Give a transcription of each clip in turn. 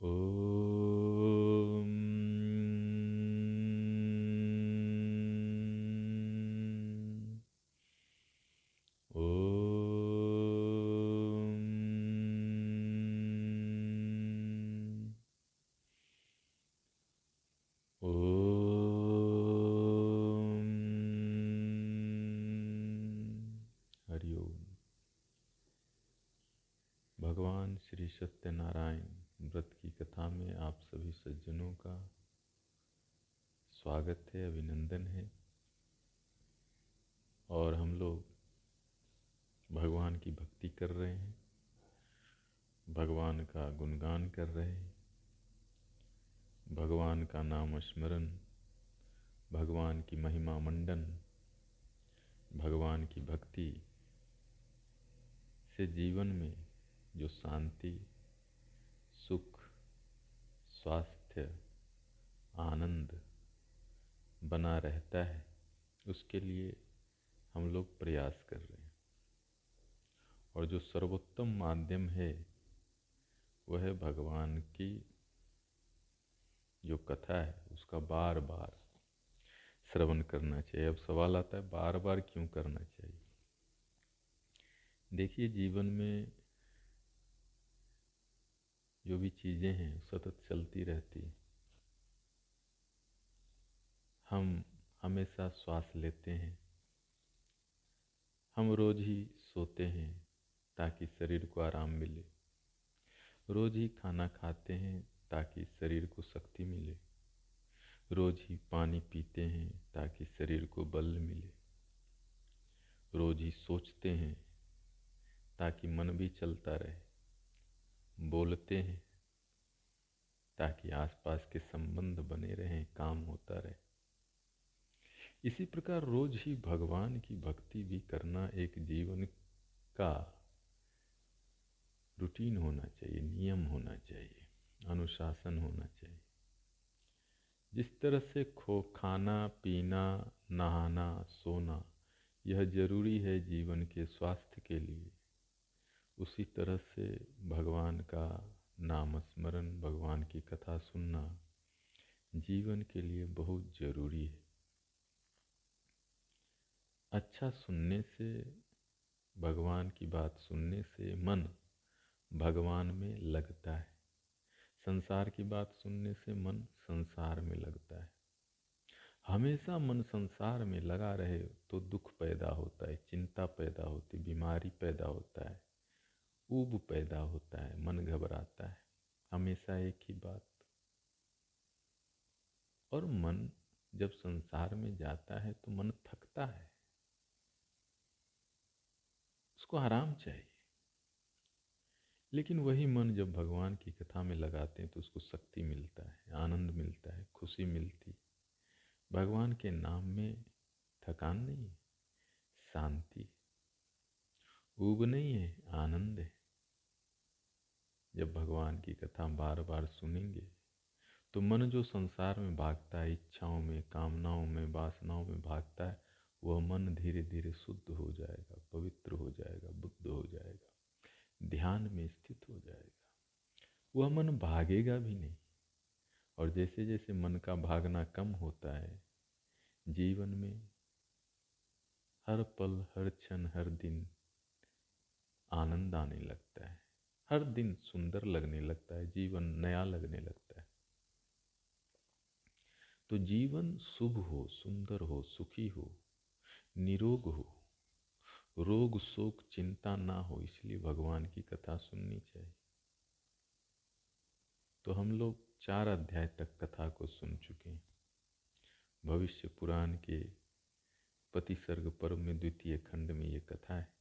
भगवान स्वागत है, अभिनंदन है। और हम लोग भगवान की भक्ति कर रहे हैं, भगवान का गुणगान कर रहे हैं, भगवान का नाम स्मरण, भगवान की महिमा मंडन, भगवान की भक्ति से जीवन में जो शांति, सुख, स्वास्थ्य, आनंद बना रहता है, उसके लिए हम लोग प्रयास कर रहे हैं। और जो सर्वोत्तम माध्यम है, वह है भगवान की जो कथा है, उसका बार बार श्रवण करना चाहिए। अब सवाल आता है बार बार क्यों करना चाहिए? देखिए, जीवन में जो भी चीज़ें हैं, सतत चलती रहती हम हमेशा श्वास लेते हैं। हम रोज़ ही सोते हैं ताकि शरीर को आराम मिले। रोज़ ही खाना खाते हैं ताकि शरीर को शक्ति मिले। रोज़ ही पानी पीते हैं ताकि शरीर को बल मिले। रोज़ ही सोचते हैं ताकि मन भी चलता रहे। बोलते हैं ताकि आसपास के संबंध बने रहें, काम होता रहे। इसी प्रकार रोज ही भगवान की भक्ति भी करना एक जीवन का रूटीन होना चाहिए, नियम होना चाहिए, अनुशासन होना चाहिए। जिस तरह से खो, खाना, पीना, नहाना, सोना, यह ज़रूरी है जीवन के स्वास्थ्य के लिए, उसी तरह से भगवान का नाम स्मरण भगवान की कथा सुनना जीवन के लिए बहुत ज़रूरी है। अच्छा सुनने से, भगवान की बात सुनने से मन भगवान में लगता है। संसार की बात सुनने से मन संसार में लगता है। हमेशा मन संसार में लगा रहे तो दुख पैदा होता है, चिंता पैदा होती, बीमारी पैदा होता है, ऊब पैदा होता है, मन घबराता है। हमेशा एक ही बात। और मन जब संसार में जाता है तो मन थकता है। उसको आराम चाहिए। लेकिन वही मन जब भगवान की कथा में लगाते हैं तो उसको शक्ति मिलता है, आनंद मिलता है, खुशी मिलती भगवान के नाम में थकान नहीं है, शांति ऊब नहीं है, आनंद है। जब भगवान की कथा बार बार सुनेंगे तो मन जो संसार में भागता है, इच्छाओं में, कामनाओं में, वासनाओं में भागता है वह मन धीरे धीरे शुद्ध हो जाएगा, पवित्र हो जाएगा, बुद्ध हो जाएगा, ध्यान में स्थित हो जाएगा। वह मन भागेगा भी नहीं। और जैसे जैसे मन का भागना कम होता है, जीवन में हर पल, हर क्षण, हर दिन आनंद आने लगता है। हर दिन सुंदर लगने लगता है, जीवन नया लगने लगता है। तो जीवन शुभ हो, सुंदर हो, सुखी हो निरोग हो रोग, शोक, चिंता ना हो, इसलिए भगवान की कथा सुननी चाहिए। तो हम लोग चार अध्याय तक कथा को सुन चुके हैं। भविष्य पुराण के पति सर्ग पर्व में द्वितीय खंड में ये कथा है।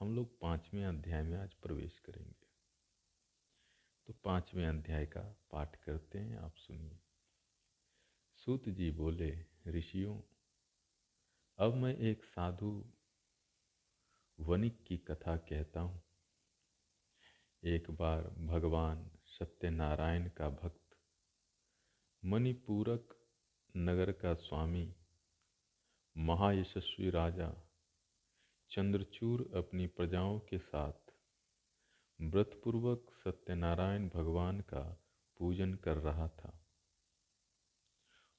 हम लोग पाँचवें अध्याय में आज प्रवेश करेंगे। तो पाँचवें अध्याय का पाठ करते हैं, आप सुनिए। सूत जी बोले, ऋषियों अब मैं एक साधु वनिक की कथा कहता हूँ। एक बार भगवान सत्यनारायण का भक्त मणिपूरक नगर का स्वामी, महायशस्वी राजा चंद्रचूर अपनी प्रजाओं के साथ व्रतपूर्वक सत्यनारायण भगवान का पूजन कर रहा था।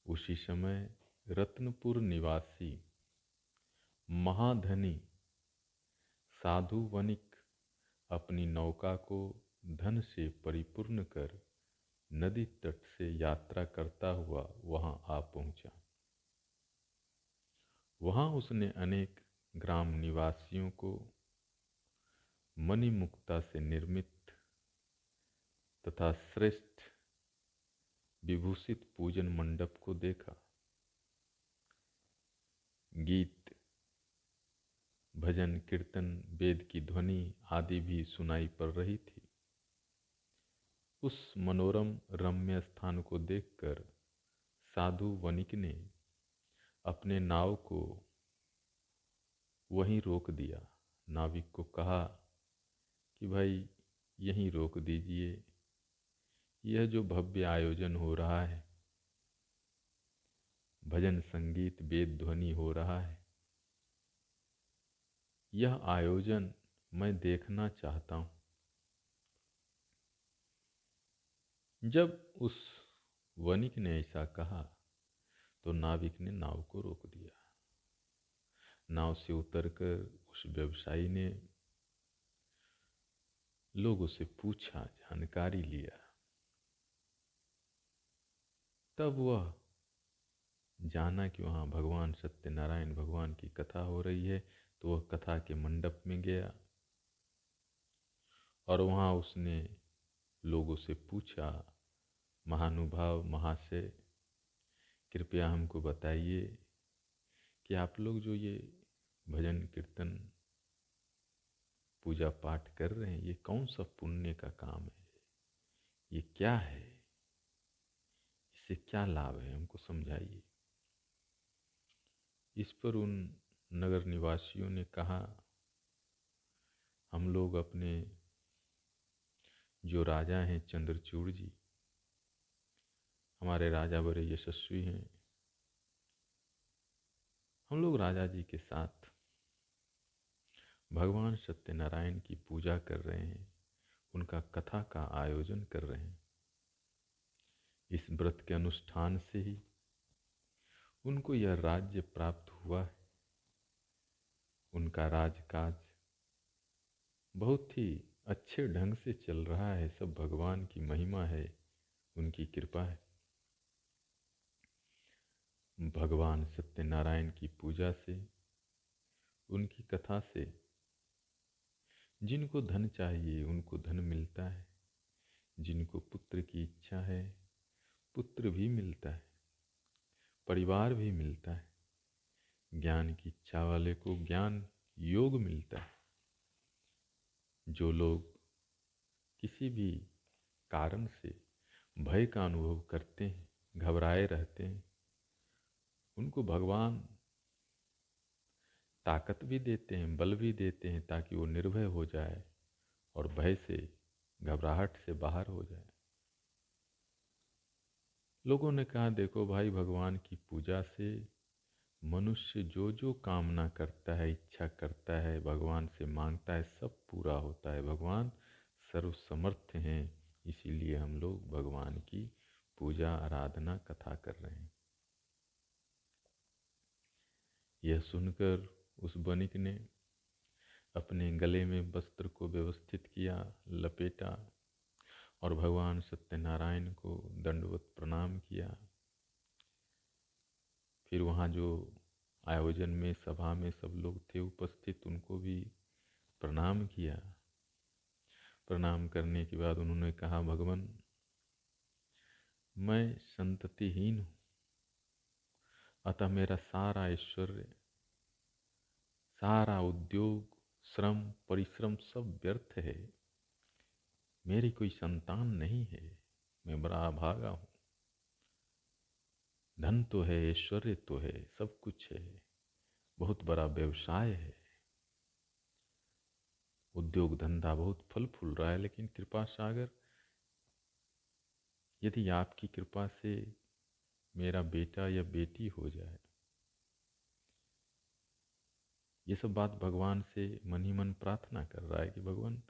उसी समय रत्नपुर निवासी महाधनी। साधु वनिक अपनी नौका को धन से परिपूर्ण कर नदी तट से यात्रा करता हुआ वहाँ आ पहुँचा। वहाँ उसने अनेक ग्राम निवासियों को मणिमुक्ता से निर्मित तथा श्रेष्ठ विभूषित पूजन मंडप को देखा। गीत भजन, कीर्तन, वेद की ध्वनि आदि भी सुनाई पड़ रही थी। उस मनोरम, रम्य स्थान को देखकर साधु वनिक ने अपने नाव को वहीं रोक दिया। नाविक को कहा कि, भाई, यहीं रोक दीजिए। यह जो भव्य आयोजन हो रहा है, भजन, संगीत, वेद, ध्वनि हो रहा है यह आयोजन मैं देखना चाहता हूँ। जब उस वनिक ने ऐसा कहा तो नाविक ने नाव को रोक दिया। नाव से उतरकर उस व्यवसायी ने लोगों से पूछा, जानकारी लिया। तब वह जाना कि वहाँ भगवान सत्यनारायण भगवान की कथा हो रही है। तो वह कथा के मंडप में गया और वहाँ उसने लोगों से पूछा, महानुभाव, महाशय, कृपया हमको बताइए कि आप लोग जो ये भजन, कीर्तन, पूजा पाठ कर रहे हैं, ये कौन सा पुण्य का काम है? ये क्या है? इससे क्या लाभ है? हमको समझाइए। इस पर उन नगर निवासियों ने कहा, हम लोग अपने जो राजा हैं, चंद्रचूड़ जी, हमारे राजा बड़े यशस्वी हैं। हम लोग राजा जी के साथ भगवान सत्यनारायण की पूजा कर रहे हैं, उनका कथा का आयोजन कर रहे हैं। इस व्रत के अनुष्ठान से ही उनको यह राज्य प्राप्त हुआ है। उनका राजकाज बहुत ही अच्छे ढंग से चल रहा है। सब भगवान की महिमा है, उनकी कृपा है। भगवान सत्यनारायण की पूजा से, उनकी कथा से, जिनको धन चाहिए उनको धन मिलता है। जिनको पुत्र की इच्छा है, पुत्र भी मिलता है, परिवार भी मिलता है। ज्ञान की इच्छा वाले को ज्ञान योग मिलता है। जो लोग किसी भी कारण से भय का अनुभव करते हैं, घबराए रहते हैं, उनको भगवान ताकत भी देते हैं, बल भी देते हैं ताकि वो निर्भय हो जाए और भय से, घबराहट से बाहर हो जाए। लोगों ने कहा, देखो भाई, भगवान की पूजा से मनुष्य जो जो कामना करता है, इच्छा करता है, भगवान से माँगता है, सब पूरा होता है। भगवान सर्वसमर्थ हैं, इसीलिए हम लोग भगवान की पूजा, आराधना, कथा कर रहे हैं। यह सुनकर उस बनिक ने अपने गले में वस्त्र को व्यवस्थित किया, लपेटा और भगवान सत्यनारायण को दंडवत प्रणाम किया। फिर वहाँ जो आयोजन में, सभा में सब लोग थे उपस्थित, उनको भी प्रणाम किया। प्रणाम करने के बाद उन्होंने कहा, भगवान, मैं संततिहीन हूँ। अतः मेरा सारा ऐश्वर्य, सारा उद्योग, श्रम, परिश्रम सब व्यर्थ है। मेरी कोई संतान नहीं है। मैं बड़ा भागा हूँ। धन तो है, ऐश्वर्य तो है, सब कुछ है। बहुत बड़ा व्यवसाय है। उद्योग धंधा बहुत फल फूल रहा है, लेकिन कृपा सागर, यदि आपकी कृपा से मेरा बेटा या बेटी हो जाए। ये सब बात भगवान से मन ही मन प्रार्थना कर रहा है कि भगवान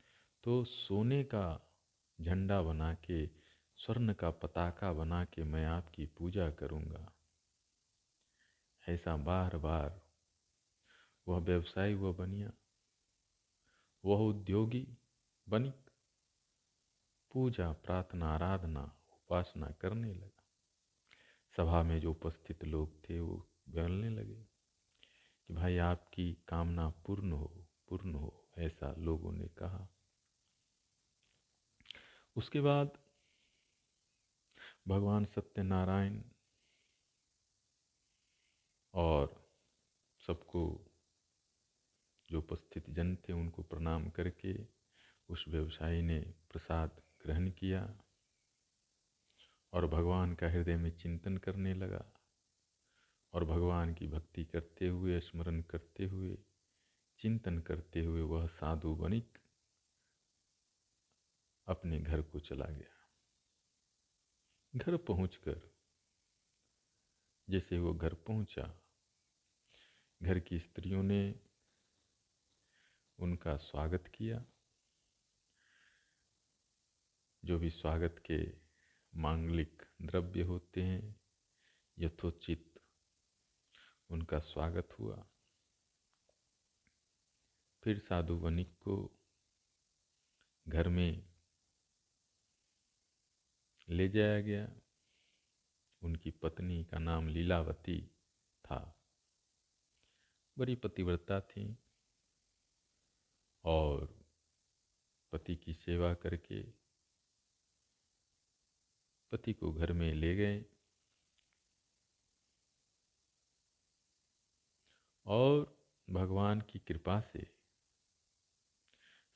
तो सोने का झंडा बना के स्वर्ण का पताका बना के मैं आपकी पूजा करूँगा। ऐसा बार बार वह व्यवसायी वह बनिया, वह उद्योगी बनिक पूजा, प्रार्थना, आराधना, उपासना करने लगा। सभा में जो उपस्थित लोग थे वो बोलने लगे कि भाई आपकी कामना पूर्ण हो पूर्ण हो, ऐसा लोगों ने कहा। उसके बाद भगवान सत्यनारायण और सबको जो उपस्थित जन थे, उनको प्रणाम करके उस व्यवसायी ने प्रसाद ग्रहण किया और भगवान का हृदय में चिंतन करने लगा और भगवान की भक्ति करते हुए, स्मरण करते हुए, चिंतन करते हुए वह साधु बनिक अपने घर को चला गया। घर पहुंचकर जैसे वो घर पहुँचा, घर की स्त्रियों ने उनका स्वागत किया, जो भी स्वागत के मांगलिक द्रव्य होते हैं, यथोचित उनका स्वागत हुआ। फिर साधु वनिक को घर में ले जाया गया। उनकी पत्नी का नाम लीलावती था। बड़ी पतिव्रता थी और पति की सेवा करके पति को घर में ले गए। और भगवान की कृपा से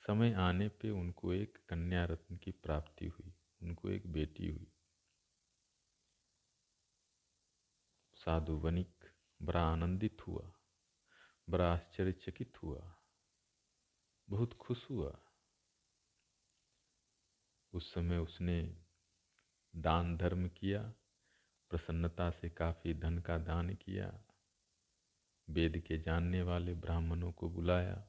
समय आने पे उनको एक कन्या रत्न की प्राप्ति हुई। उनको एक बेटी हुई। साधु वनिक, बड़ा आनंदित हुआ, बड़ा आश्चर्यचकित हुआ, बहुत खुश हुआ। उस समय उसने दान धर्म किया, प्रसन्नता से काफ़ी धन का दान किया, वेद के जानने वाले ब्राह्मणों को बुलाया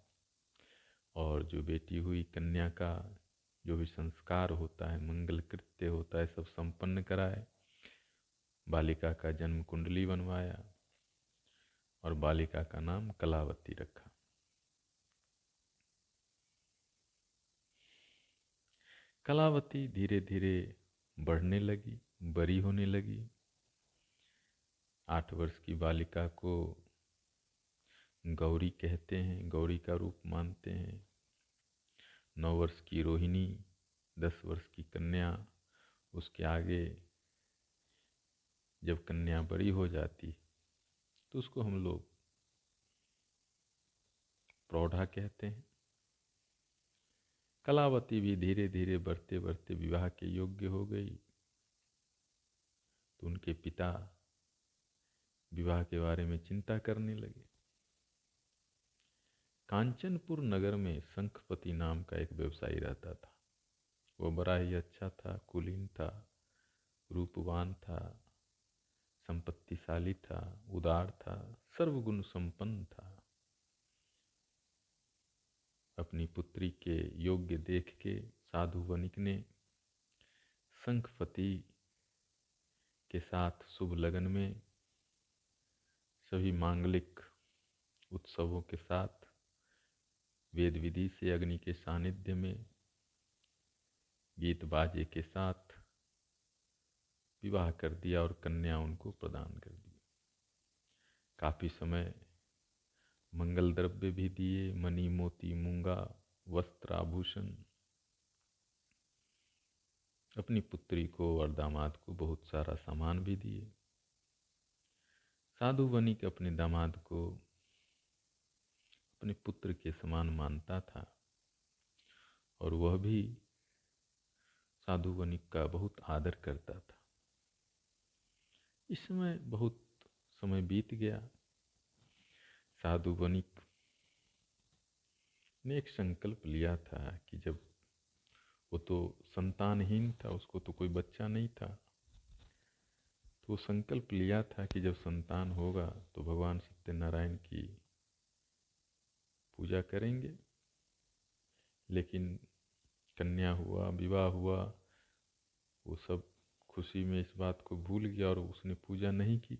और जो बेटी हुई कन्या का जो भी संस्कार होता है, मंगल कृत्य होता है, सब संपन्न कराए। बालिका का जन्म कुंडली बनवाया और बालिका का नाम कलावती रखा। कलावती धीरे धीरे बढ़ने लगी बड़ी होने लगी। आठ वर्ष की बालिका को गौरी कहते हैं, गौरी का रूप मानते हैं। नौ वर्ष की रोहिणी, दस वर्ष की कन्या, उसके आगे जब कन्या बड़ी हो जाती तो उसको हम लोग प्रौढ़ा कहते हैं। कलावती भी धीरे धीरे बढ़ते बढ़ते विवाह के योग्य हो गई। तो उनके पिता विवाह के बारे में चिंता करने लगे। कांचनपुर नगर में शंखपति नाम का एक व्यवसायी रहता था। वो बड़ा ही अच्छा था, कुलीन था, रूपवान था, संपत्तिशाली था, उदार था, सर्वगुण संपन्न था। अपनी पुत्री के योग्य देख के साधु वनिक ने शंखपति के साथ शुभ लगन में सभी मांगलिक उत्सवों के साथ वेद विधि से अग्नि के सानिध्य में, गीत बाजे के साथ विवाह कर दिया और कन्या उनको प्रदान कर दी। काफ़ी समय मंगल द्रव्य भी दिए मनी मोती, मूँगा, वस्त्र, आभूषण। अपनी पुत्री को और दामाद को बहुत सारा सामान भी दिए। साधु बनी के अपने दामाद को अपने पुत्र के समान मानता था। और वह भी साधु वनिक का बहुत आदर करता था। इसमें बहुत समय बीत गया। साधु वनिक ने एक संकल्प लिया था कि जब वो तो संतानहीन था, उसको तो कोई बच्चा नहीं था तो वो संकल्प लिया था कि जब संतान होगा तो भगवान सत्यनारायण की पूजा करेंगे। लेकिन कन्या हुआ, विवाह हुआ, वो सब खुशी में इस बात को भूल गया और उसने पूजा नहीं की।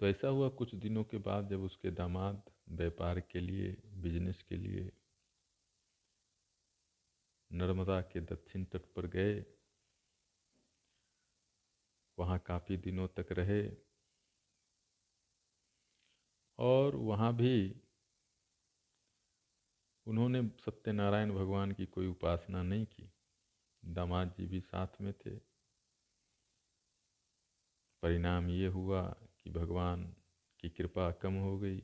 तो ऐसा हुआ कुछ दिनों के बाद जब उसके दामाद व्यापार के लिए बिज़नेस के लिए नर्मदा के दक्षिण तट पर गए। वहाँ काफ़ी दिनों तक रहे। और वहाँ भी उन्होंने सत्यनारायण भगवान की कोई उपासना नहीं की। दामाद जी भी साथ में थे। परिणाम ये हुआ कि भगवान की कृपा कम हो गई।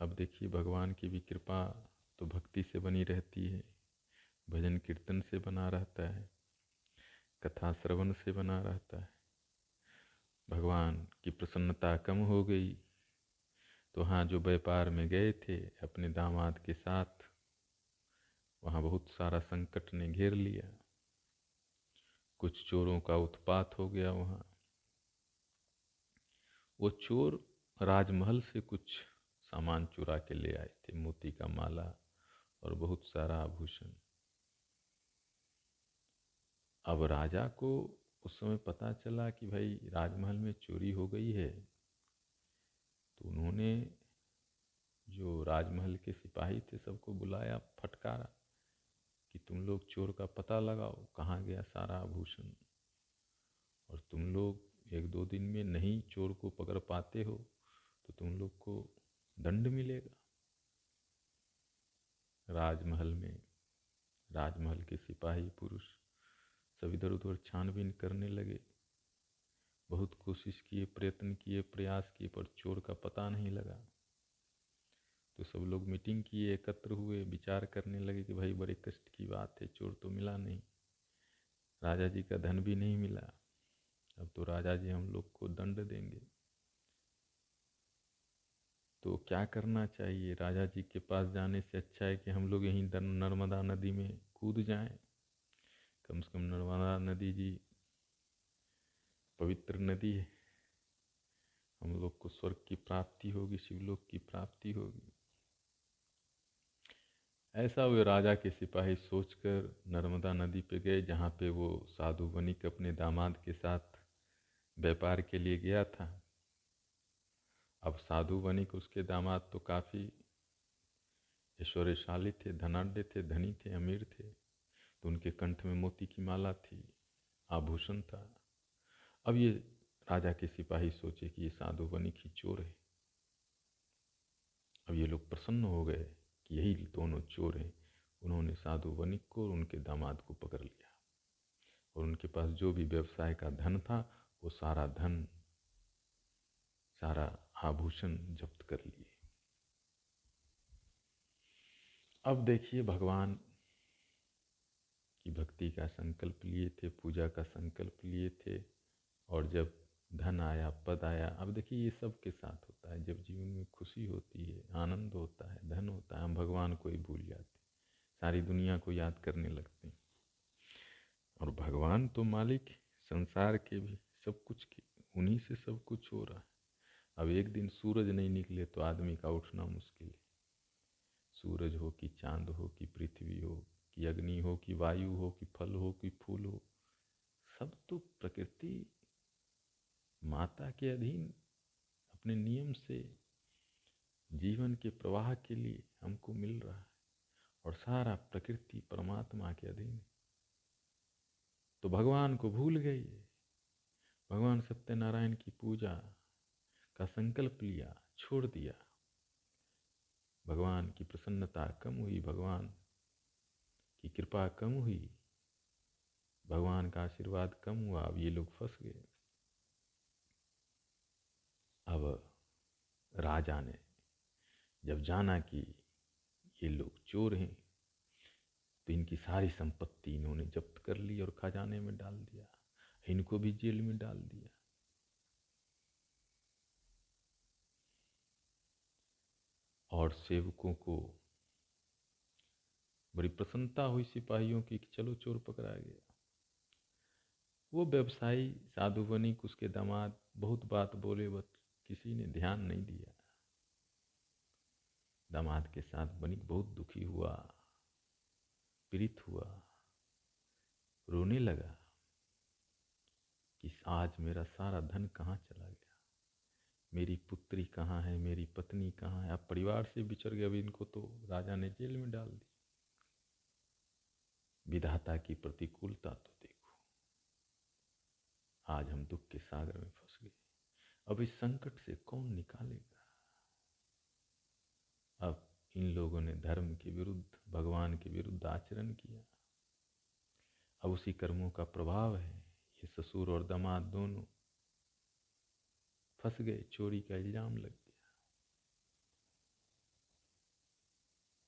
अब देखिए, भगवान की भी कृपा तो भक्ति से बनी रहती है, भजन कीर्तन से बना रहता है, कथा श्रवण से बना रहता है। भगवान की प्रसन्नता कम हो गई। तो वहाँ जो व्यापार में गए थे अपने दामाद के साथ, वहाँ बहुत सारा संकट ने घेर लिया। कुछ चोरों का उत्पात हो गया वहाँ। वो चोर राजमहल से कुछ सामान चुरा के ले आए थे, मोती का माला और बहुत सारा आभूषण। अब राजा को उस समय पता चला कि भाई, राजमहल में चोरी हो गई है। तो उन्होंने जो राजमहल के सिपाही थे सबको बुलाया, फटकारा कि तुम लोग चोर का पता लगाओ, कहाँ गया सारा आभूषण? और तुम लोग एक दो दिन में नहीं चोर को पकड़ पाते हो तो तुम लोग को दंड मिलेगा। राजमहल में राजमहल के सिपाही पुरुष सब इधर उधर छानबीन करने लगे। बहुत कोशिश किए, प्रयत्न किए, प्रयास किए, पर चोर का पता नहीं लगा। तो सब लोग मीटिंग किए, एकत्र हुए, विचार करने लगे कि भाई बड़े कष्ट की बात है, चोर तो मिला नहीं। राजा जी का धन भी नहीं मिला। अब तो राजा जी हम लोग को दंड देंगे। तो क्या करना चाहिए? राजा जी के पास जाने से अच्छा है कि हम लोग यहीं नर्मदा नदी में कूद जाएँ। कम से कम नर्मदा नदी जी पवित्र नदी है। हम लोग को स्वर्ग की प्राप्ति होगी, शिवलोक की प्राप्ति होगी। ऐसा वे राजा के सिपाही सोचकर नर्मदा नदी पे गए, जहाँ पे वो साधु वनिक अपने दामाद के साथ व्यापार के लिए गया था। अब साधु वनिक उसके दामाद तो काफ़ी ऐश्वर्यशाली थे, धनाढ़ थे, धनी थे, अमीर थे। तो उनके कंठ में मोती की माला थी, आभूषण था। अब ये राजा के सिपाही सोचे कि ये साधु वनिक ही चोर है। अब ये लोग प्रसन्न हो गए कि यही दोनों चोर हैं। उन्होंने साधु वनिक को और उनके दामाद को पकड़ लिया। और उनके पास जो भी व्यवसाय का धन था, वो सारा धन, सारा आभूषण जब्त कर लिए। अब देखिए भगवान की भक्ति का संकल्प लिए थे, पूजा का संकल्प लिए थे। और जब धन आया, पद आया, अब देखिए ये सब के साथ होता है। जब जीवन में खुशी होती है, आनंद होता है, धन होता है, हम भगवान को ही भूल जाते सारी दुनिया को याद करने लगते हैं। और भगवान तो मालिक संसार के भी, सब कुछ के, उन्हीं से सब कुछ हो रहा है। अब एक दिन सूरज नहीं निकले तो आदमी का उठना मुश्किल है। सूरज हो कि चाँद हो कि पृथ्वी हो कि अग्नि हो कि वायु हो कि फल हो कि फूल हो सब तो प्रकृति माता के अधीन अपने नियम से जीवन के प्रवाह के लिए हमको मिल रहा है और सारा प्रकृति परमात्मा के अधीन तो भगवान को भूल गई भगवान सत्यनारायण की पूजा का संकल्प लिया, छोड़ दिया। भगवान की प्रसन्नता कम हुई, भगवान की कृपा कम हुई, भगवान का आशीर्वाद कम हुआ, अब ये लोग फंस गए। अब राजा ने जब जाना कि ये लोग चोर हैं तो इनकी सारी संपत्ति इन्होंने जब्त कर ली और खजाने में डाल दिया, इनको भी जेल में डाल दिया। और सेवकों को बड़ी प्रसन्नता हुई सिपाहियों की कि चलो चोर पकड़ा गया। वो व्यवसायी साधु बनिक उसके दामाद, बहुत बात बोले बट किसी ने ध्यान नहीं दिया। दामाद के साथ बनिक बहुत दुखी हुआ, पीड़ित हुआ, रोने लगा कि आज मेरा सारा धन कहाँ चला गया? मेरी पुत्री कहाँ है? मेरी पत्नी कहाँ है? अब परिवार से बिछड़ गए अब इनको तो राजा ने जेल में डाल दी विधाता की प्रतिकूलता तो देखो, आज हम दुख के सागर में फंस गए। अब इस संकट से कौन निकालेगा? अब इन लोगों ने धर्म के विरुद्ध, भगवान के विरुद्ध आचरण किया। अब उसी कर्मों का प्रभाव है। ये ससुर और दामाद दोनों फंस गए, चोरी का इल्ज़ाम लग गया।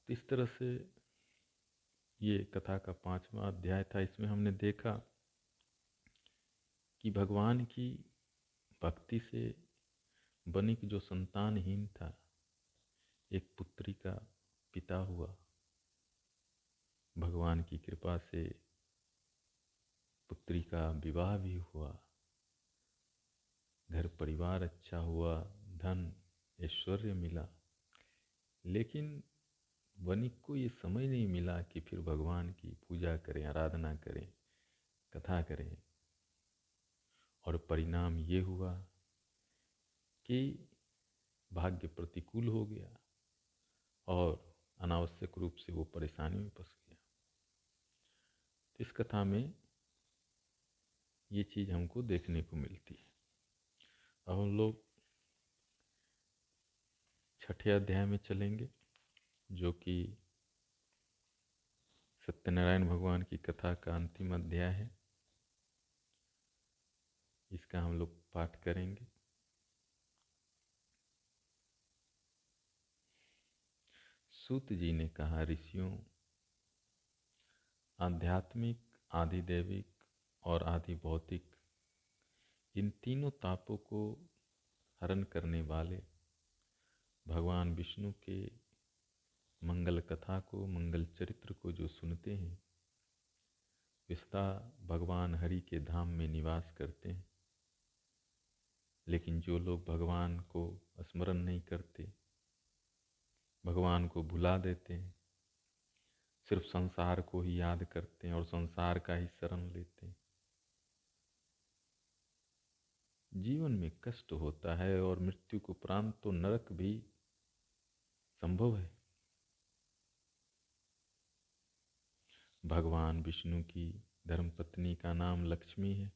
तो इस तरह से ये कथा का पांचवा अध्याय था। इसमें हमने देखा कि भगवान की भक्ति से बनिक जो संतानहीन था, एक पुत्री का पिता हुआ। भगवान की कृपा से पुत्री का विवाह भी हुआ। घर परिवार अच्छा हुआ, धन, ऐश्वर्य मिला। लेकिन वनिक को ये समझ नहीं मिला कि फिर भगवान की पूजा करें, आराधना करें, कथा करें। और परिणाम ये हुआ कि भाग्य प्रतिकूल हो गया और अनावश्यक रूप से वो परेशानी में फंस गया। तो इस कथा में ये चीज़ हमको देखने को मिलती है। अब हम लोग छठे अध्याय में चलेंगे, जो कि सत्यनारायण भगवान की कथा का अंतिम अध्याय है। इसका हम लोग पाठ करेंगे। सूत जी ने कहा, ऋषियों, आध्यात्मिक, आधिदैविक और आदि भौतिक इन तीनों तापों को हरण करने वाले भगवान विष्णु के मंगल कथा को, मंगल चरित्र को जो सुनते हैं विस्ता भगवान हरि के धाम में निवास करते हैं। लेकिन जो लोग भगवान को स्मरण नहीं करते, भगवान को भुला देते हैं, सिर्फ़ संसार को ही याद करते हैं और संसार का ही शरण लेते हैं। जीवन में कष्ट होता है और मृत्यु को उपरांत तो नरक भी संभव है। भगवान विष्णु की धर्मपत्नी का नाम लक्ष्मी है।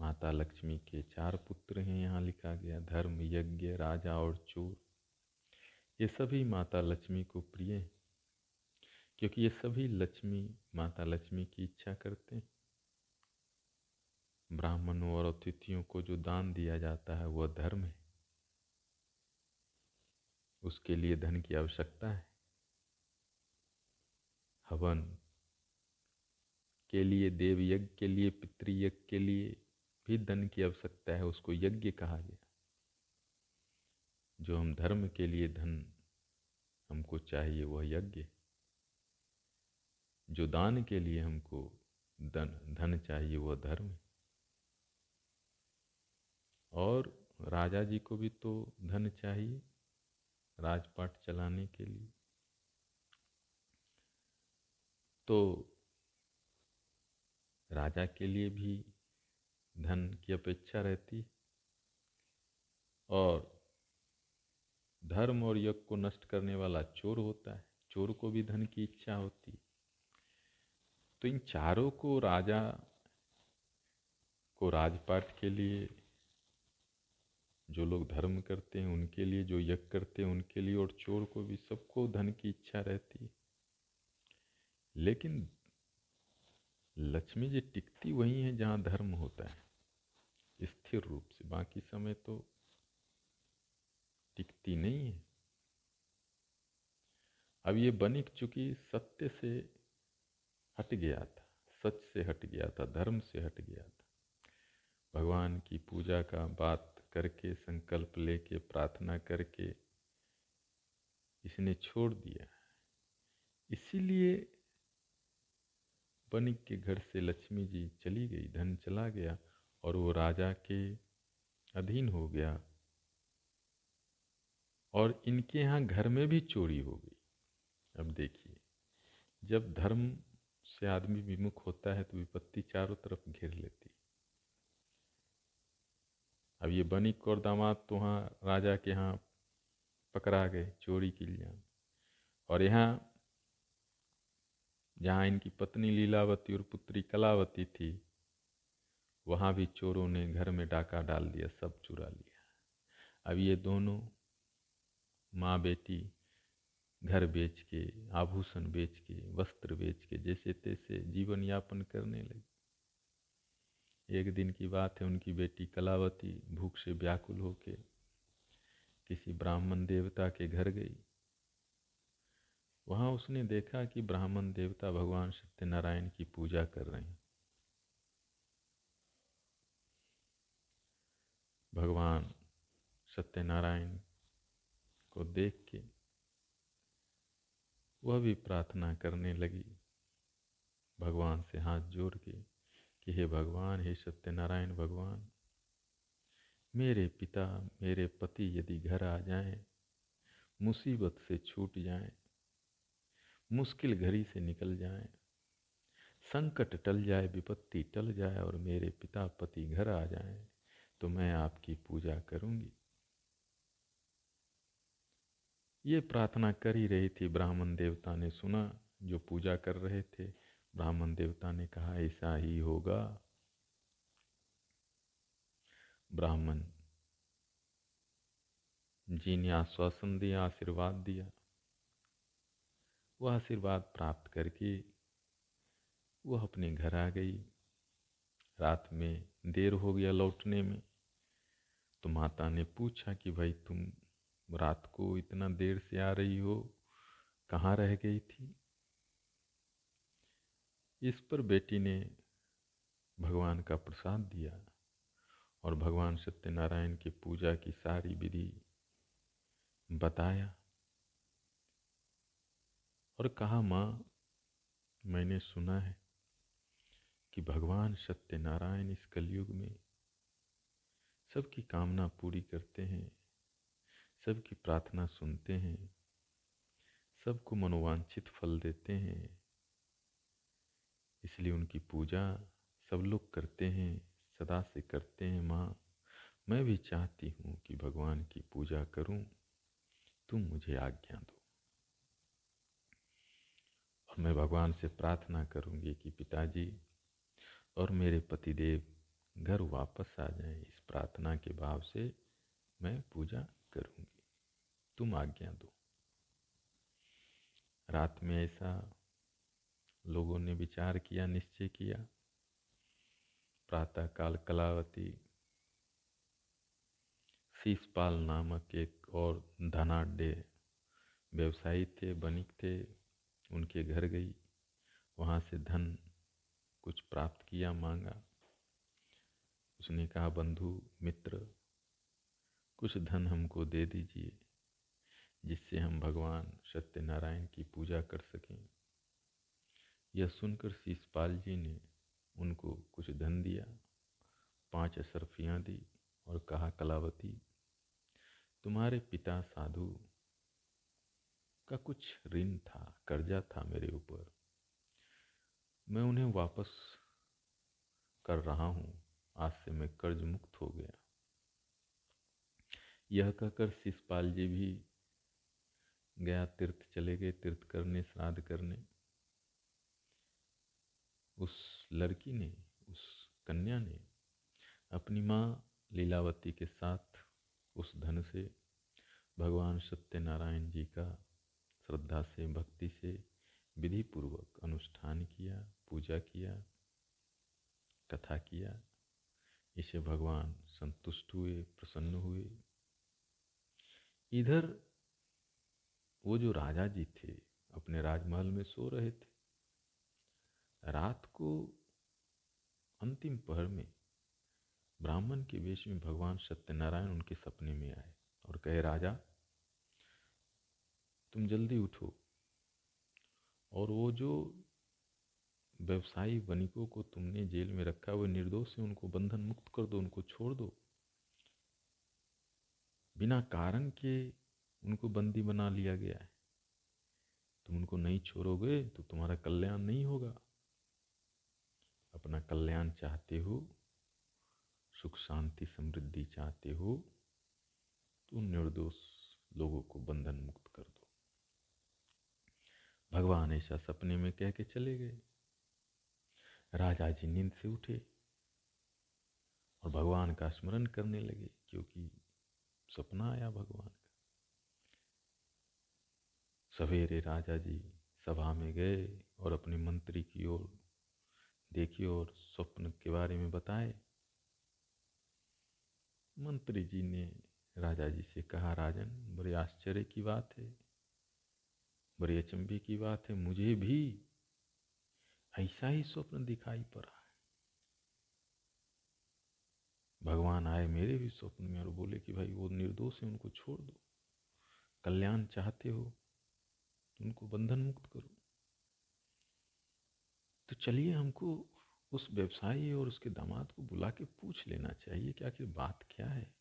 माता लक्ष्मी के चार पुत्र हैं यहाँ लिखा गया, धर्म, यज्ञ, राजा और चोर। ये सभी माता लक्ष्मी को प्रिय हैं, क्योंकि ये सभी लक्ष्मी माता लक्ष्मी की इच्छा करते हैं। ब्राह्मणों और अतिथियों को जो दान दिया जाता है, वह धर्म है। उसके लिए धन की आवश्यकता है। हवन के लिए देव यज्ञ के लिए, पितृयज्ञ के लिए भी धन की आवश्यकता है, उसको यज्ञ कहा गया। जो हम धर्म के लिए धन हमको चाहिए, वह यज्ञ जो दान के लिए हमको धन धन चाहिए, वह धर्म और राजा जी को भी तो धन चाहिए राजपाट चलाने के लिए। तो राजा के लिए भी धन की अपेक्षा रहती और धर्म और यज्ञ को नष्ट करने वाला चोर होता है। चोर को भी धन की इच्छा होती। तो इन चारों को राजा को राजपाट के लिए, जो लोग धर्म करते हैं, उनके लिए, जो यज्ञ करते हैं, उनके लिए और चोर को भी सबको धन की इच्छा रहती। लेकिन लक्ष्मी जी टिकती वही है जहाँ धर्म होता है। स्थिर रूप से। बाकी समय तो टिकती नहीं है। अब ये बनिक चुकी सत्य से हट गया था, सच से हट गया था, धर्म से हट गया था। भगवान की पूजा का बात करके, संकल्प लेके, प्रार्थना करके इसने छोड़ दिया। इसीलिए बनिक के घर से लक्ष्मी जी चली गई, धन चला गया। और वो राजा के अधीन हो गया और इनके यहाँ घर में भी चोरी हो गई। अब देखिए, जब धर्म से आदमी विमुख होता है तो विपत्ति चारों तरफ़ घेर लेती। अब ये बनिक और दामाद तो वहाँ राजा के यहाँ पकड़ा गए चोरी के लिए। और यहाँ जहाँ इनकी पत्नी लीलावती और पुत्री कलावती थी वहाँ भी चोरों ने घर में डाका डाल दिया, सब चुरा लिया। अब ये दोनों माँ बेटी घर बेच के, आभूषण बेच के, वस्त्र बेच के, जैसे तैसे जीवन यापन करने लगी। एक दिन की बात है, उनकी बेटी कलावती भूख से व्याकुल होके किसी ब्राह्मण देवता के घर गई। वहाँ उसने देखा कि ब्राह्मण देवता भगवान सत्यनारायण की पूजा कर रहे हैं। भगवान सत्यनारायण को देख के वह भी प्रार्थना करने लगी। भगवान से हाथ जोड़ के कि हे भगवान हे सत्यनारायण भगवान मेरे पिता मेरे पति यदि घर आ जाएँ, मुसीबत से छूट जाएँ, मुश्किल घड़ी से निकल जाएँ, संकट टल जाए विपत्ति टल जाए और मेरे पिता पति घर आ जाएँ, तो मैं आपकी पूजा करूँगी। ये प्रार्थना कर ही रही थी, ब्राह्मण देवता ने सुना, जो पूजा कर रहे थे। ब्राह्मण देवता ने कहा, ऐसा ही होगा। ब्राह्मण जी ने आश्वासन दिया, आशीर्वाद दिया। वह आशीर्वाद प्राप्त करके वह अपने घर आ गई। रात में देर हो गया लौटने में। तो माता ने पूछा कि भाई तुम रात को इतना देर से आ रही हो, कहाँ रह गई थी? इस पर बेटी ने भगवान का प्रसाद दिया और भगवान सत्यनारायण की पूजा की सारी विधि बताया और कहा, माँ, मैंने सुना है कि भगवान सत्यनारायण इस कलयुग में सबकी कामना पूरी करते हैं, सबकी प्रार्थना सुनते हैं, सबको मनोवांछित फल देते हैं। इसलिए उनकी पूजा सब लोग करते हैं, सदा से करते हैं माँ। मैं भी चाहती हूँ कि भगवान की पूजा करूँ, तुम मुझे आज्ञा दो। और मैं भगवान से प्रार्थना करूँगी कि पिताजी और मेरे पतिदेव घर वापस आ जाएँ। इस प्रार्थना के भाव से मैं पूजा करूँगी। तुम आज्ञा दो। रात में ऐसा लोगों ने विचार किया, निश्चय किया। प्रातः काल कलावती शीशपाल नामक एक और धनाढ़ व्यवसायी थे, बनिक थे। उनके घर गई। वहाँ से धन कुछ प्राप्त किया, मांगा। उसने कहा, बंधु, मित्र, कुछ धन हमको दे दीजिए, जिससे हम भगवान सत्यनारायण की पूजा कर सकें। यह सुनकर शीशपाल जी ने उनको कुछ धन दिया, पाँच असरफियाँ दी और कहा, कलावती, तुम्हारे पिता साधु का कुछ ऋण था, कर्जा था मेरे ऊपर। मैं उन्हें वापस कर रहा हूँ। आज से मैं कर्ज मुक्त हो गया। यह कहकर शिषपाल जी भी गया तीर्थ चले गए, तीर्थ करने, श्राद्ध करने। उस लड़की ने, उस कन्या ने अपनी माँ लीलावती के साथ उस धन से, भगवान सत्यनारायण जी का श्रद्धा से, भक्ति से विधि पूर्वक अनुष्ठान किया, पूजा किया, कथा किया। इसे भगवान संतुष्ट हुए, प्रसन्न हुए। इधर वो जो राजा जी थे, अपने राजमहल में सो रहे थे। रात को अंतिम पहर में ब्राह्मण के वेश में भगवान सत्यनारायण उनके सपने में आए और कहे, राजा, तुम जल्दी उठो और वो जो व्यवसायी वनिकों को तुमने जेल में रखा वो निर्दोष है उनको बंधन मुक्त कर दो, उनको छोड़ दो। बिना कारण के उनको बंदी बना लिया गया है। तुम उनको नहीं छोड़ोगे तो तुम्हारा कल्याण नहीं होगा। अपना कल्याण चाहते हो, सुख शांति समृद्धि चाहते हो तो निर्दोष लोगों को बंधन मुक्त कर दो। भगवान ऐसा सपने में कह के चले गए। राजा जी नींद से उठे और भगवान का स्मरण करने लगे, क्योंकि सपना आया भगवान का। सवेरे राजा जी सभा में गए और अपने मंत्री की ओर देखी और स्वप्न के बारे में बताए। मंत्री जी ने राजा जी से कहा, राजन, बड़े आश्चर्य की बात है, बड़ी अचंभे की बात है, मुझे भी ऐसा ही स्वप्न दिखाई पड़ा है। भगवान आए मेरे भी स्वप्न में और बोले कि भाई वो निर्दोष है, उनको छोड़ दो। कल्याण चाहते हो तो उनको बंधन मुक्त करो। तो चलिए हमको उस व्यवसायी और उसके दामाद को बुला के पूछ लेना चाहिए कि आखिर बात क्या है।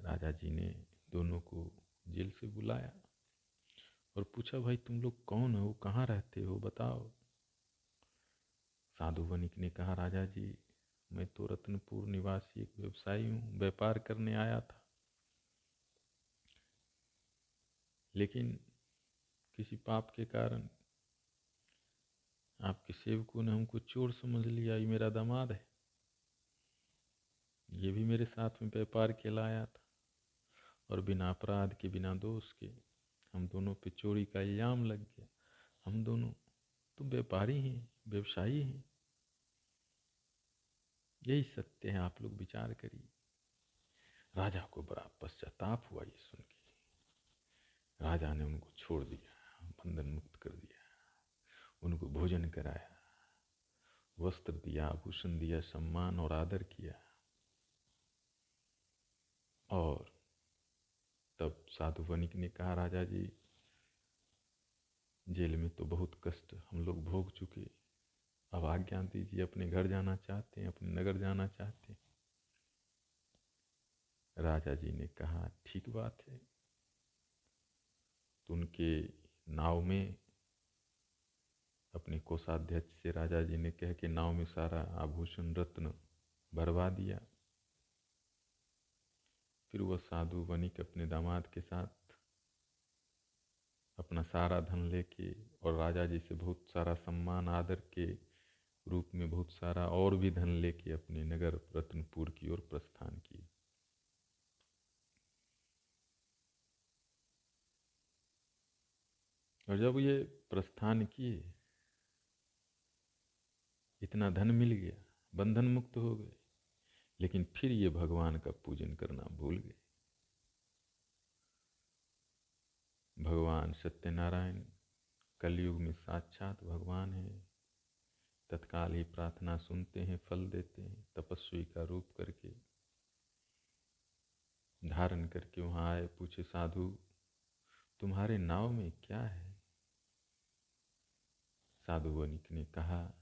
राजा जी ने दोनों को जेल से बुलाया और पूछा, भाई तुम लोग कौन हो? कहाँ रहते हो? बताओ। साधु वनिक ने कहा, राजा जी, मैं तो रत्नपुर निवासी एक व्यवसायी हूँ, व्यापार करने आया था। लेकिन किसी पाप के कारण आपके सेवकों ने हमको चोर समझ लिया, ये मेरा दामाद है। ये भी मेरे साथ में व्यापार के लाया था। और बिना अपराध के, बिना दोष के, हम दोनों पे चोरी का इल्ज़ाम लग गया। हम दोनों तो व्यापारी हैं, व्यवसायी हैं। यही सत्य है, आप लोग विचार करिए। राजा को बड़ा पश्चाताप हुआ ये सुन के। राजा ने उनको छोड़ दिया, बंधन मुक्त कर दिया, उनको भोजन कराया, वस्त्र दिया, आभूषण दिया, सम्मान और आदर किया। और तब साधु वनिक ने कहा, राजा जी, जेल में तो बहुत कष्ट हम लोग भोग चुके अब आज्ञा दीजिए, अपने घर जाना चाहते हैं, अपने नगर जाना चाहते हैं। राजा जी ने कहा, ठीक बात है। तो उनके नाव में अपने कोषाध्यक्ष से राजा जी ने कह के नाव में सारा आभूषण, रत्न भरवा दिया। फिर वह साधु वनिक अपने दामाद के साथ अपना सारा धन लेके और राजा जी से बहुत सारा सम्मान, आदर के रूप में बहुत सारा और भी धन लेके अपने नगर रत्नपुर की ओर प्रस्थान किए। और जब ये प्रस्थान किए, इतना धन मिल गया, बंधन मुक्त हो गए, लेकिन फिर ये भगवान का पूजन करना भूल गए। भगवान सत्यनारायण, कलयुग में साक्षात भगवान है। तत्काल ही प्रार्थना सुनते हैं, फल देते हैं, तपस्वी का रूप करके। धारण करके वहाँ आए, पूछे, साधु, तुम्हारे नाव में क्या है? साधु वनिक ने कहा,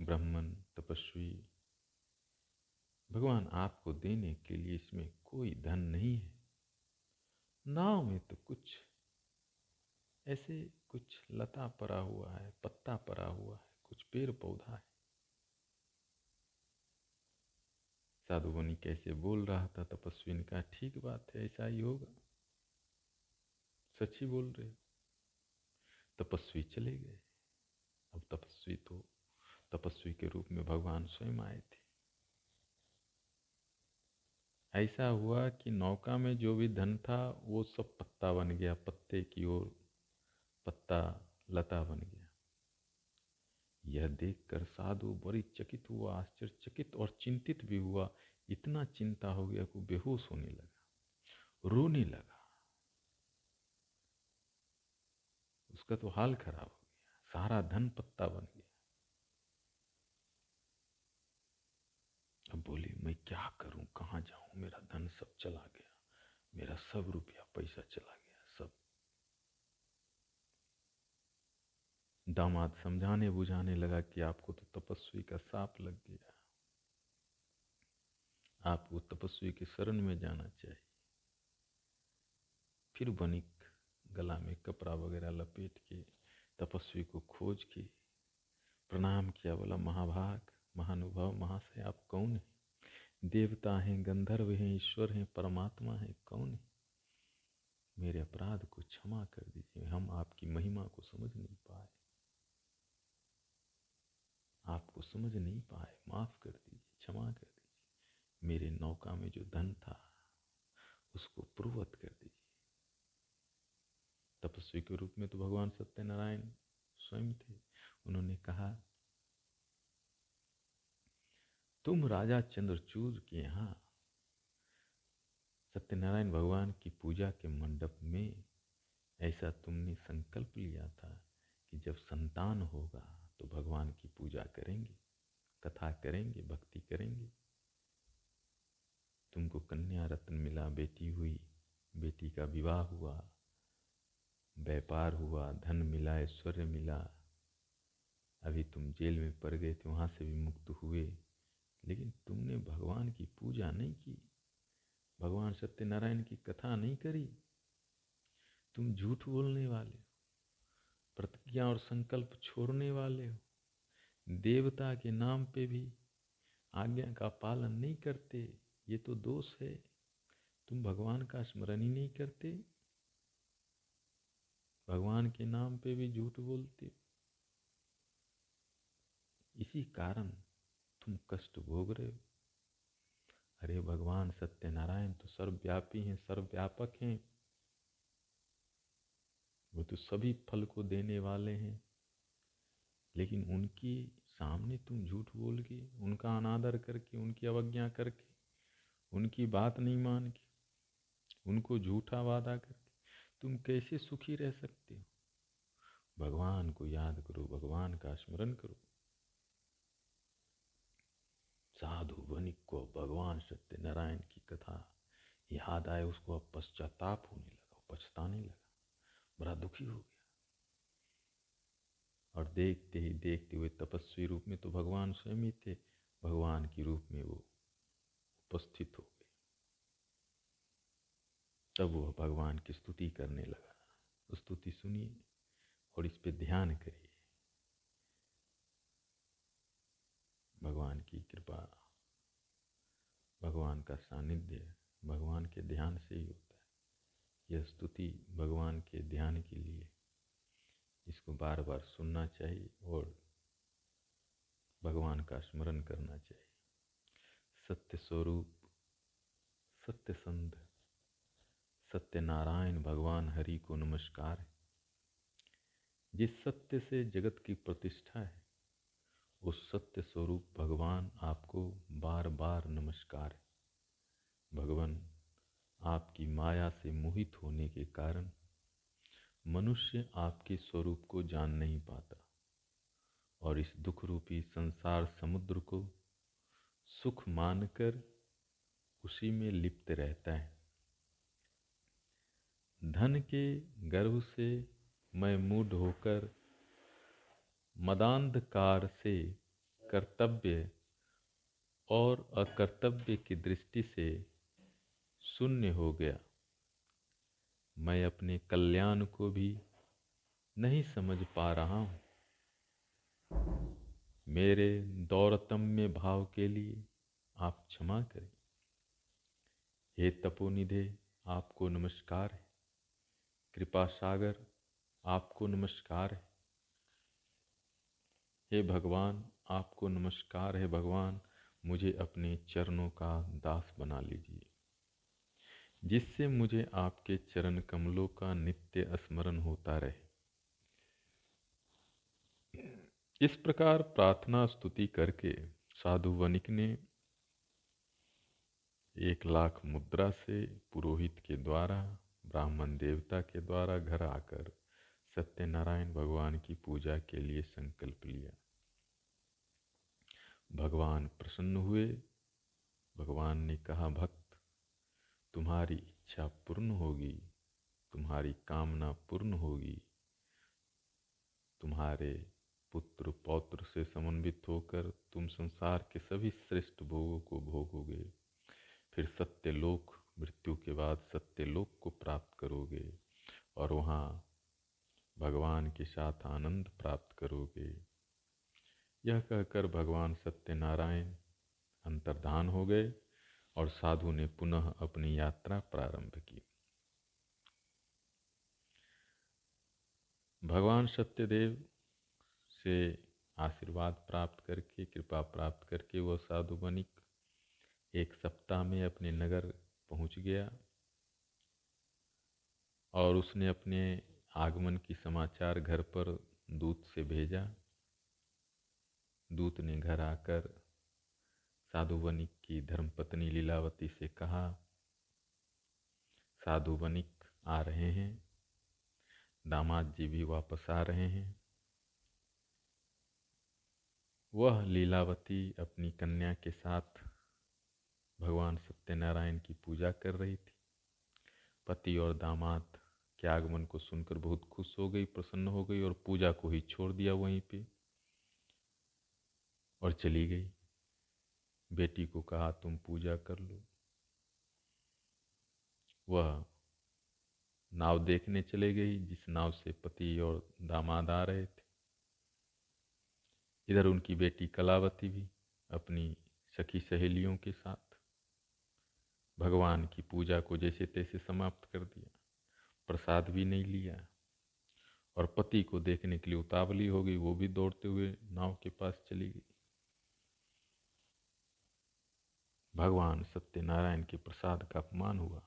ब्राह्मण, तपस्वी, भगवान आपको देने के लिए इसमें कोई धन नहीं है। नाव में तो कुछ ऐसे कुछ लता पड़ा हुआ है, पत्ता परा हुआ है, कुछ पेड़ पौधा है। साधु बनी कैसे बोल रहा था तपस्वी ने कहा, ठीक बात है, ऐसा ही होगा। सच्ची बोल रहे तपस्वी चले गए। अब तपस्वी तो तपस्वी के रूप में भगवान स्वयं आए थे। ऐसा हुआ कि नौका में जो भी धन था, वो सब पत्ता बन गया, पत्ते की ओर पत्ता लता बन गया। यह देखकर साधु बड़ी चकित हुआ, आश्चर्यचकित और चिंतित भी हुआ। इतना चिंता हो गया कि बेहोश होने लगा, रोने लगा। उसका तो हाल खराब हो गया, सारा धन पत्ता बन गया। अब बोली, मैं क्या करूँ? कहाँ जाऊँ? मेरा धन सब चला गया, मेरा सब रुपया, पैसा चला गया सब दामाद समझाने बुझाने लगा कि आपको तो तपस्वी का साप लग गया। आपको तपस्वी के शरण में जाना चाहिए। फिर बनिक गला में कपड़ा वगैरह लपेट के तपस्वी को खोज के प्रणाम किया, बोला, महाभाग, महानुभाव महाशय आप कौन हैं? देवता हैं, गंधर्व हैं, ईश्वर हैं, परमात्मा हैं, कौन है? मेरे अपराध को क्षमा कर दीजिए, हम आपकी महिमा को समझ नहीं पाए। आपको समझ नहीं पाए, माफ़ कर दीजिए, क्षमा कर दीजिए। मेरे नौका में जो धन था, उसको पूर्वत कर दीजिए। तपस्वी के रूप में तो भगवान सत्यनारायण स्वयं थे। उन्होंने कहा, तुम राजा चंद्रचूर के यहाँ सत्यनारायण भगवान की पूजा के मंडप में ऐसा तुमने संकल्प लिया था कि जब संतान होगा तो भगवान की पूजा करेंगे, कथा करेंगे, भक्ति करेंगे। तुमको कन्या रत्न मिला, बेटी हुई, बेटी का विवाह हुआ, व्यापार हुआ, धन मिला, ऐश्वर्य मिला। अभी तुम जेल में पड़ गए थे, वहाँ से भी मुक्त हुए, लेकिन तुमने भगवान की पूजा नहीं की। भगवान सत्यनारायण की कथा नहीं करी। तुम झूठ बोलने वाले प्रतिज्ञा और संकल्प छोड़ने वाले हो। देवता के नाम पे भी आज्ञा का पालन नहीं करते, ये तो दोष है। तुम भगवान का स्मरण ही नहीं करते। भगवान के नाम पे भी झूठ बोलते इसी कारण तुम कष्ट भोग रहे हो। अरे भगवान सत्यनारायण तो सर्वव्यापी हैं, सर्वव्यापक हैं। वो तो सभी फल को देने वाले हैं। लेकिन उनकी सामने तुम झूठ बोल के, उनका अनादर करके, उनकी अवज्ञा करके, उनकी बात नहीं मान के, उनको झूठा वादा करके, तुम कैसे सुखी रह सकते हो? भगवान को याद करो, भगवान का स्मरण करो। साधु वनिक को भगवान सत्यनारायण की कथा याद आए, उसको अब पश्चाताप होने लगा पछताने लगा। बड़ा दुखी हो गया। और देखते ही देखते हुए तपस्वी रूप में तो भगवान स्वयं ही थे, भगवान के रूप में वो उपस्थित हो गए। तब वह भगवान की स्तुति करने लगा। स्तुति सुनिए और इस पे ध्यान करिए। भगवान की कृपा, भगवान का सानिध्य भगवान के ध्यान से ही होता यह स्तुति भगवान के ध्यान के लिए। इसको बार बार सुनना चाहिए और भगवान का स्मरण करना चाहिए। सत्य स्वरूप, सत्य संध सत्यनारायण भगवान हरि को नमस्कार है। जिस सत्य से जगत की प्रतिष्ठा है, उस सत्य स्वरूप भगवान आपको बार बार नमस्कार है। भगवान आपकी माया से मोहित होने के कारण मनुष्य आपके स्वरूप को जान नहीं पाता और इस दुख रूपी संसार समुद्र को सुख मानकर उसी में लिप्त रहता है। धन के गर्व से मैं मूड होकर मदांधकार से कर्तव्य और अकर्तव्य की दृष्टि से शून्य हो गया। मैं अपने कल्याण को भी नहीं समझ पा रहा हूँ। मेरे दौरतम्य भाव के लिए आप क्षमा करें। हे तपोनिधे, आपको नमस्कार है। कृपा सागर, आपको नमस्कार है। हे भगवान, आपको नमस्कार है। भगवान, मुझे अपने चरणों का दास बना लीजिए। जिससे मुझे आपके चरण कमलों का नित्य स्मरण होता रहे। इस प्रकार प्रार्थना स्तुति करके साधु वनिक ने एक लाख मुद्रा से पुरोहित के द्वारा, ब्राह्मण देवता के द्वारा घर आकर सत्यनारायण भगवान की पूजा के लिए संकल्प लिया। भगवान प्रसन्न हुए। भगवान ने कहा, भक्त तुम्हारी इच्छा पूर्ण होगी, तुम्हारी कामना पूर्ण होगी। तुम्हारे पुत्र पौत्र से समन्वित होकर तुम संसार के सभी श्रेष्ठ भोगों को भोगोगे। फिर सत्यलोक, मृत्यु के बाद सत्यलोक को प्राप्त करोगे और वहाँ भगवान के साथ आनंद प्राप्त करोगे। यह कहकर भगवान सत्यनारायण अंतर्धान हो गए। और साधु ने पुनः अपनी यात्रा प्रारंभ की। भगवान सत्यदेव से आशीर्वाद प्राप्त करके, कृपा प्राप्त करके वह साधु बनिक एक सप्ताह में अपने नगर पहुँच गया और उसने अपने आगमन की समाचार घर पर दूत से भेजा। दूत ने घर आकर साधु वनिक की धर्मपत्नी लीलावती से कहा साधु वनिक आ रहे हैं, दामाद जी भी वापस आ रहे हैं। वह लीलावती अपनी कन्या के साथ भगवान सत्यनारायण की पूजा कर रही थी। पति और दामाद के आगमन को सुनकर बहुत खुश हो गई, प्रसन्न हो गई और पूजा को ही छोड़ दिया वहीं पे और चली गई। बेटी को कहा, तुम पूजा कर लो। वह नाव देखने चले गई, जिस नाव से पति और दामाद आ रहे थे। इधर उनकी बेटी कलावती भी अपनी सखी सहेलियों के साथ भगवान की पूजा को जैसे तैसे समाप्त कर दिया। प्रसाद भी नहीं लिया और पति को देखने के लिए उतावली हो गई। वो भी दौड़ते हुए नाव के पास चली गई। भगवान सत्यनारायण के प्रसाद का अपमान हुआ।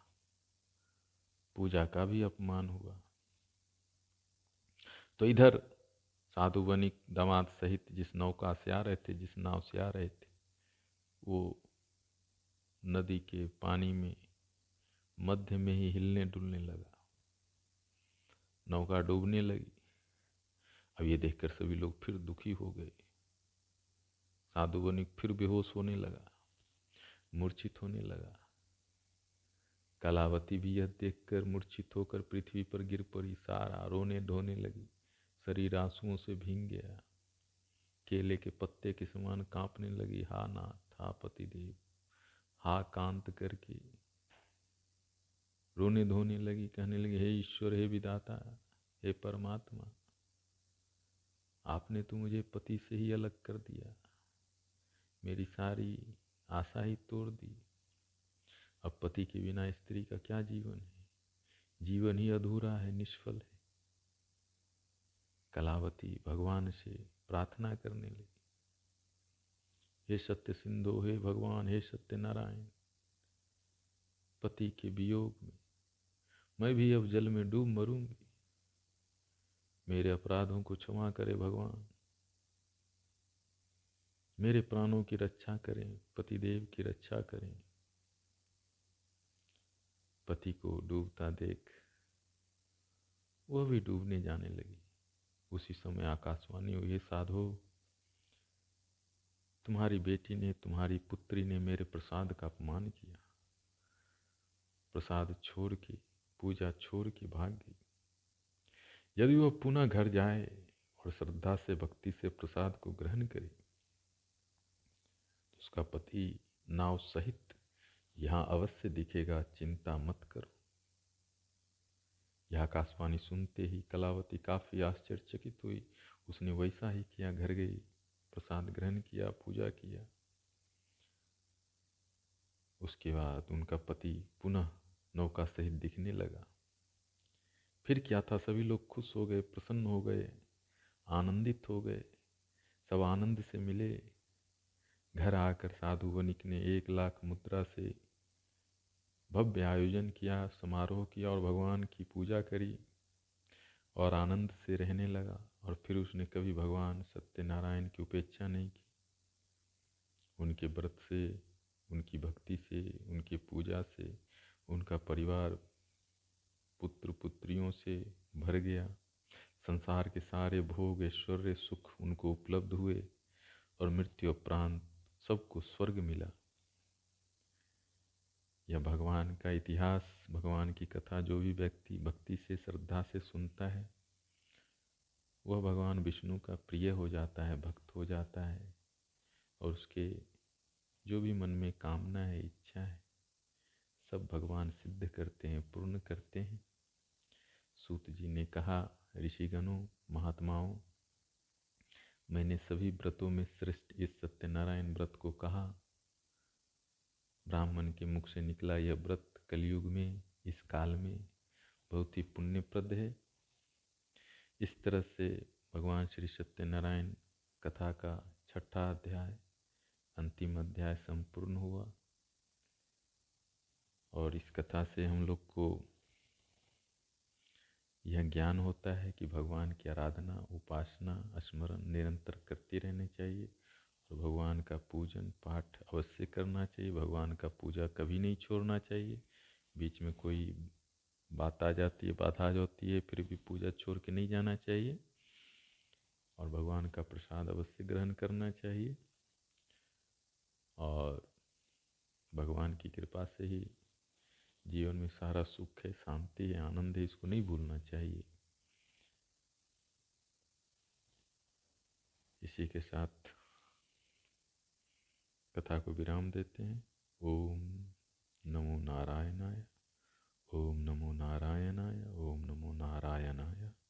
पूजा का भी अपमान हुआ। तो इधर साधु वनिक दामाद सहित जिस नौका से आ रहे थे, जिस नाव से आ रहे थे, वो नदी के पानी में, मध्य में ही हिलने डुलने लगा। नौका डूबने लगी। अब ये देखकर सभी लोग फिर दुखी हो गए। साधु वनिक फिर बेहोश होने लगा। मूर्छित होने लगा। कलावती भी यह देखकर मूर्छित होकर पृथ्वी पर गिर पड़ी। सारा रोने ढोने लगी। शरीर आंसुओं से भींग गया। केले के पत्ते के समान कांपने लगी। हा नाथ, हा पतिदेव, हा कांत करके। रोने धोने लगी, कहने लगी, हे ईश्वर, हे विदाता हे परमात्मा, आपने तो मुझे पति से ही अलग कर दिया। मेरी सारी आशा ही तोड़ दी। अब पति के बिना स्त्री का क्या जीवन है? जीवन ही अधूरा है, निष्फल है। कलावती भगवान से प्रार्थना करने लगी। हे सत्य सिंधु, हे भगवान, हे सत्य नारायण, पति के वियोग में मैं भी अब जल में डूब मरूँगी। मेरे अपराधों को क्षमा करे भगवान। मेरे प्राणों की रक्षा करें पतिदेव की रक्षा करें। पति को डूबता देख, वह भी डूबने जाने लगी। उसी समय आकाशवाणी हुई साधो, तुम्हारी बेटी ने, तुम्हारी पुत्री ने मेरे प्रसाद का अपमान किया। प्रसाद छोड़ के, पूजा छोड़ के भाग गई। यदि वह पुनः घर जाए और श्रद्धा से, भक्ति से प्रसाद को ग्रहण करे उसका पति नाव सहित यहाँ अवश्य दिखेगा, चिंता मत करो। यह आकाशवाणी सुनते ही कलावती काफ़ी आश्चर्यचकित हुई। उसने वैसा ही किया, घर गई, प्रसाद ग्रहण किया, पूजा किया। उसके बाद उनका पति पुनः नौका सहित दिखने लगा। फिर क्या था? सभी लोग खुश हो गए, प्रसन्न हो गए, आनंदित हो गए। सब आनंद से मिले घर आकर साधु वनिक ने एक लाख मुद्रा से भव्य आयोजन किया, समारोह किया और भगवान की पूजा करी और आनंद से रहने लगा और फिर उसने कभी भगवान सत्यनारायण की उपेक्षा नहीं की। उनके व्रत से, उनकी भक्ति से, उनकी पूजा से, उनका परिवार पुत्र पुत्रियों से भर गया। संसार के सारे भोग ऐश्वर्य सुख उनको उपलब्ध हुए और मृत्यु उपरांत सबको स्वर्ग मिला। यह भगवान का इतिहास, भगवान की कथा, जो भी व्यक्ति भक्ति से, श्रद्धा से सुनता है, वह भगवान विष्णु का प्रिय हो जाता है, भक्त हो जाता है, और उसके जो भी मन में कामना है, इच्छा है, सब भगवान सिद्ध करते हैं, पूर्ण करते हैं। सूत जी ने कहा, ऋषिगणों, महात्माओं मैंने सभी व्रतों में श्रेष्ठ इस सत्यनारायण व्रत को कहा। ब्राह्मण के मुख से निकला यह व्रत कलयुग में, इस काल में बहुत ही पुण्यप्रद है। इस तरह से भगवान श्री सत्यनारायण कथा का छठा अध्याय, अंतिम अध्याय संपूर्ण हुआ। और इस कथा से हम लोग को यह ज्ञान होता है कि भगवान की आराधना, उपासना, स्मरण निरंतर करते रहने चाहिए और भगवान का पूजन पाठ अवश्य करना चाहिए। भगवान का पूजा कभी नहीं छोड़ना चाहिए। बीच में कोई बात आ जाती है, बाधा आ जाती है, फिर भी पूजा छोड़ के नहीं जाना चाहिए और भगवान का प्रसाद अवश्य ग्रहण करना चाहिए। और भगवान की कृपा से ही जीवन में सारा सुख है, शांति है, आनंद है, इसको नहीं भूलना चाहिए। इसी के साथ कथा को विराम देते हैं। ओम नमो नारायणाय, ओम नमो नारायणाय, ओम नमो नारायणाय।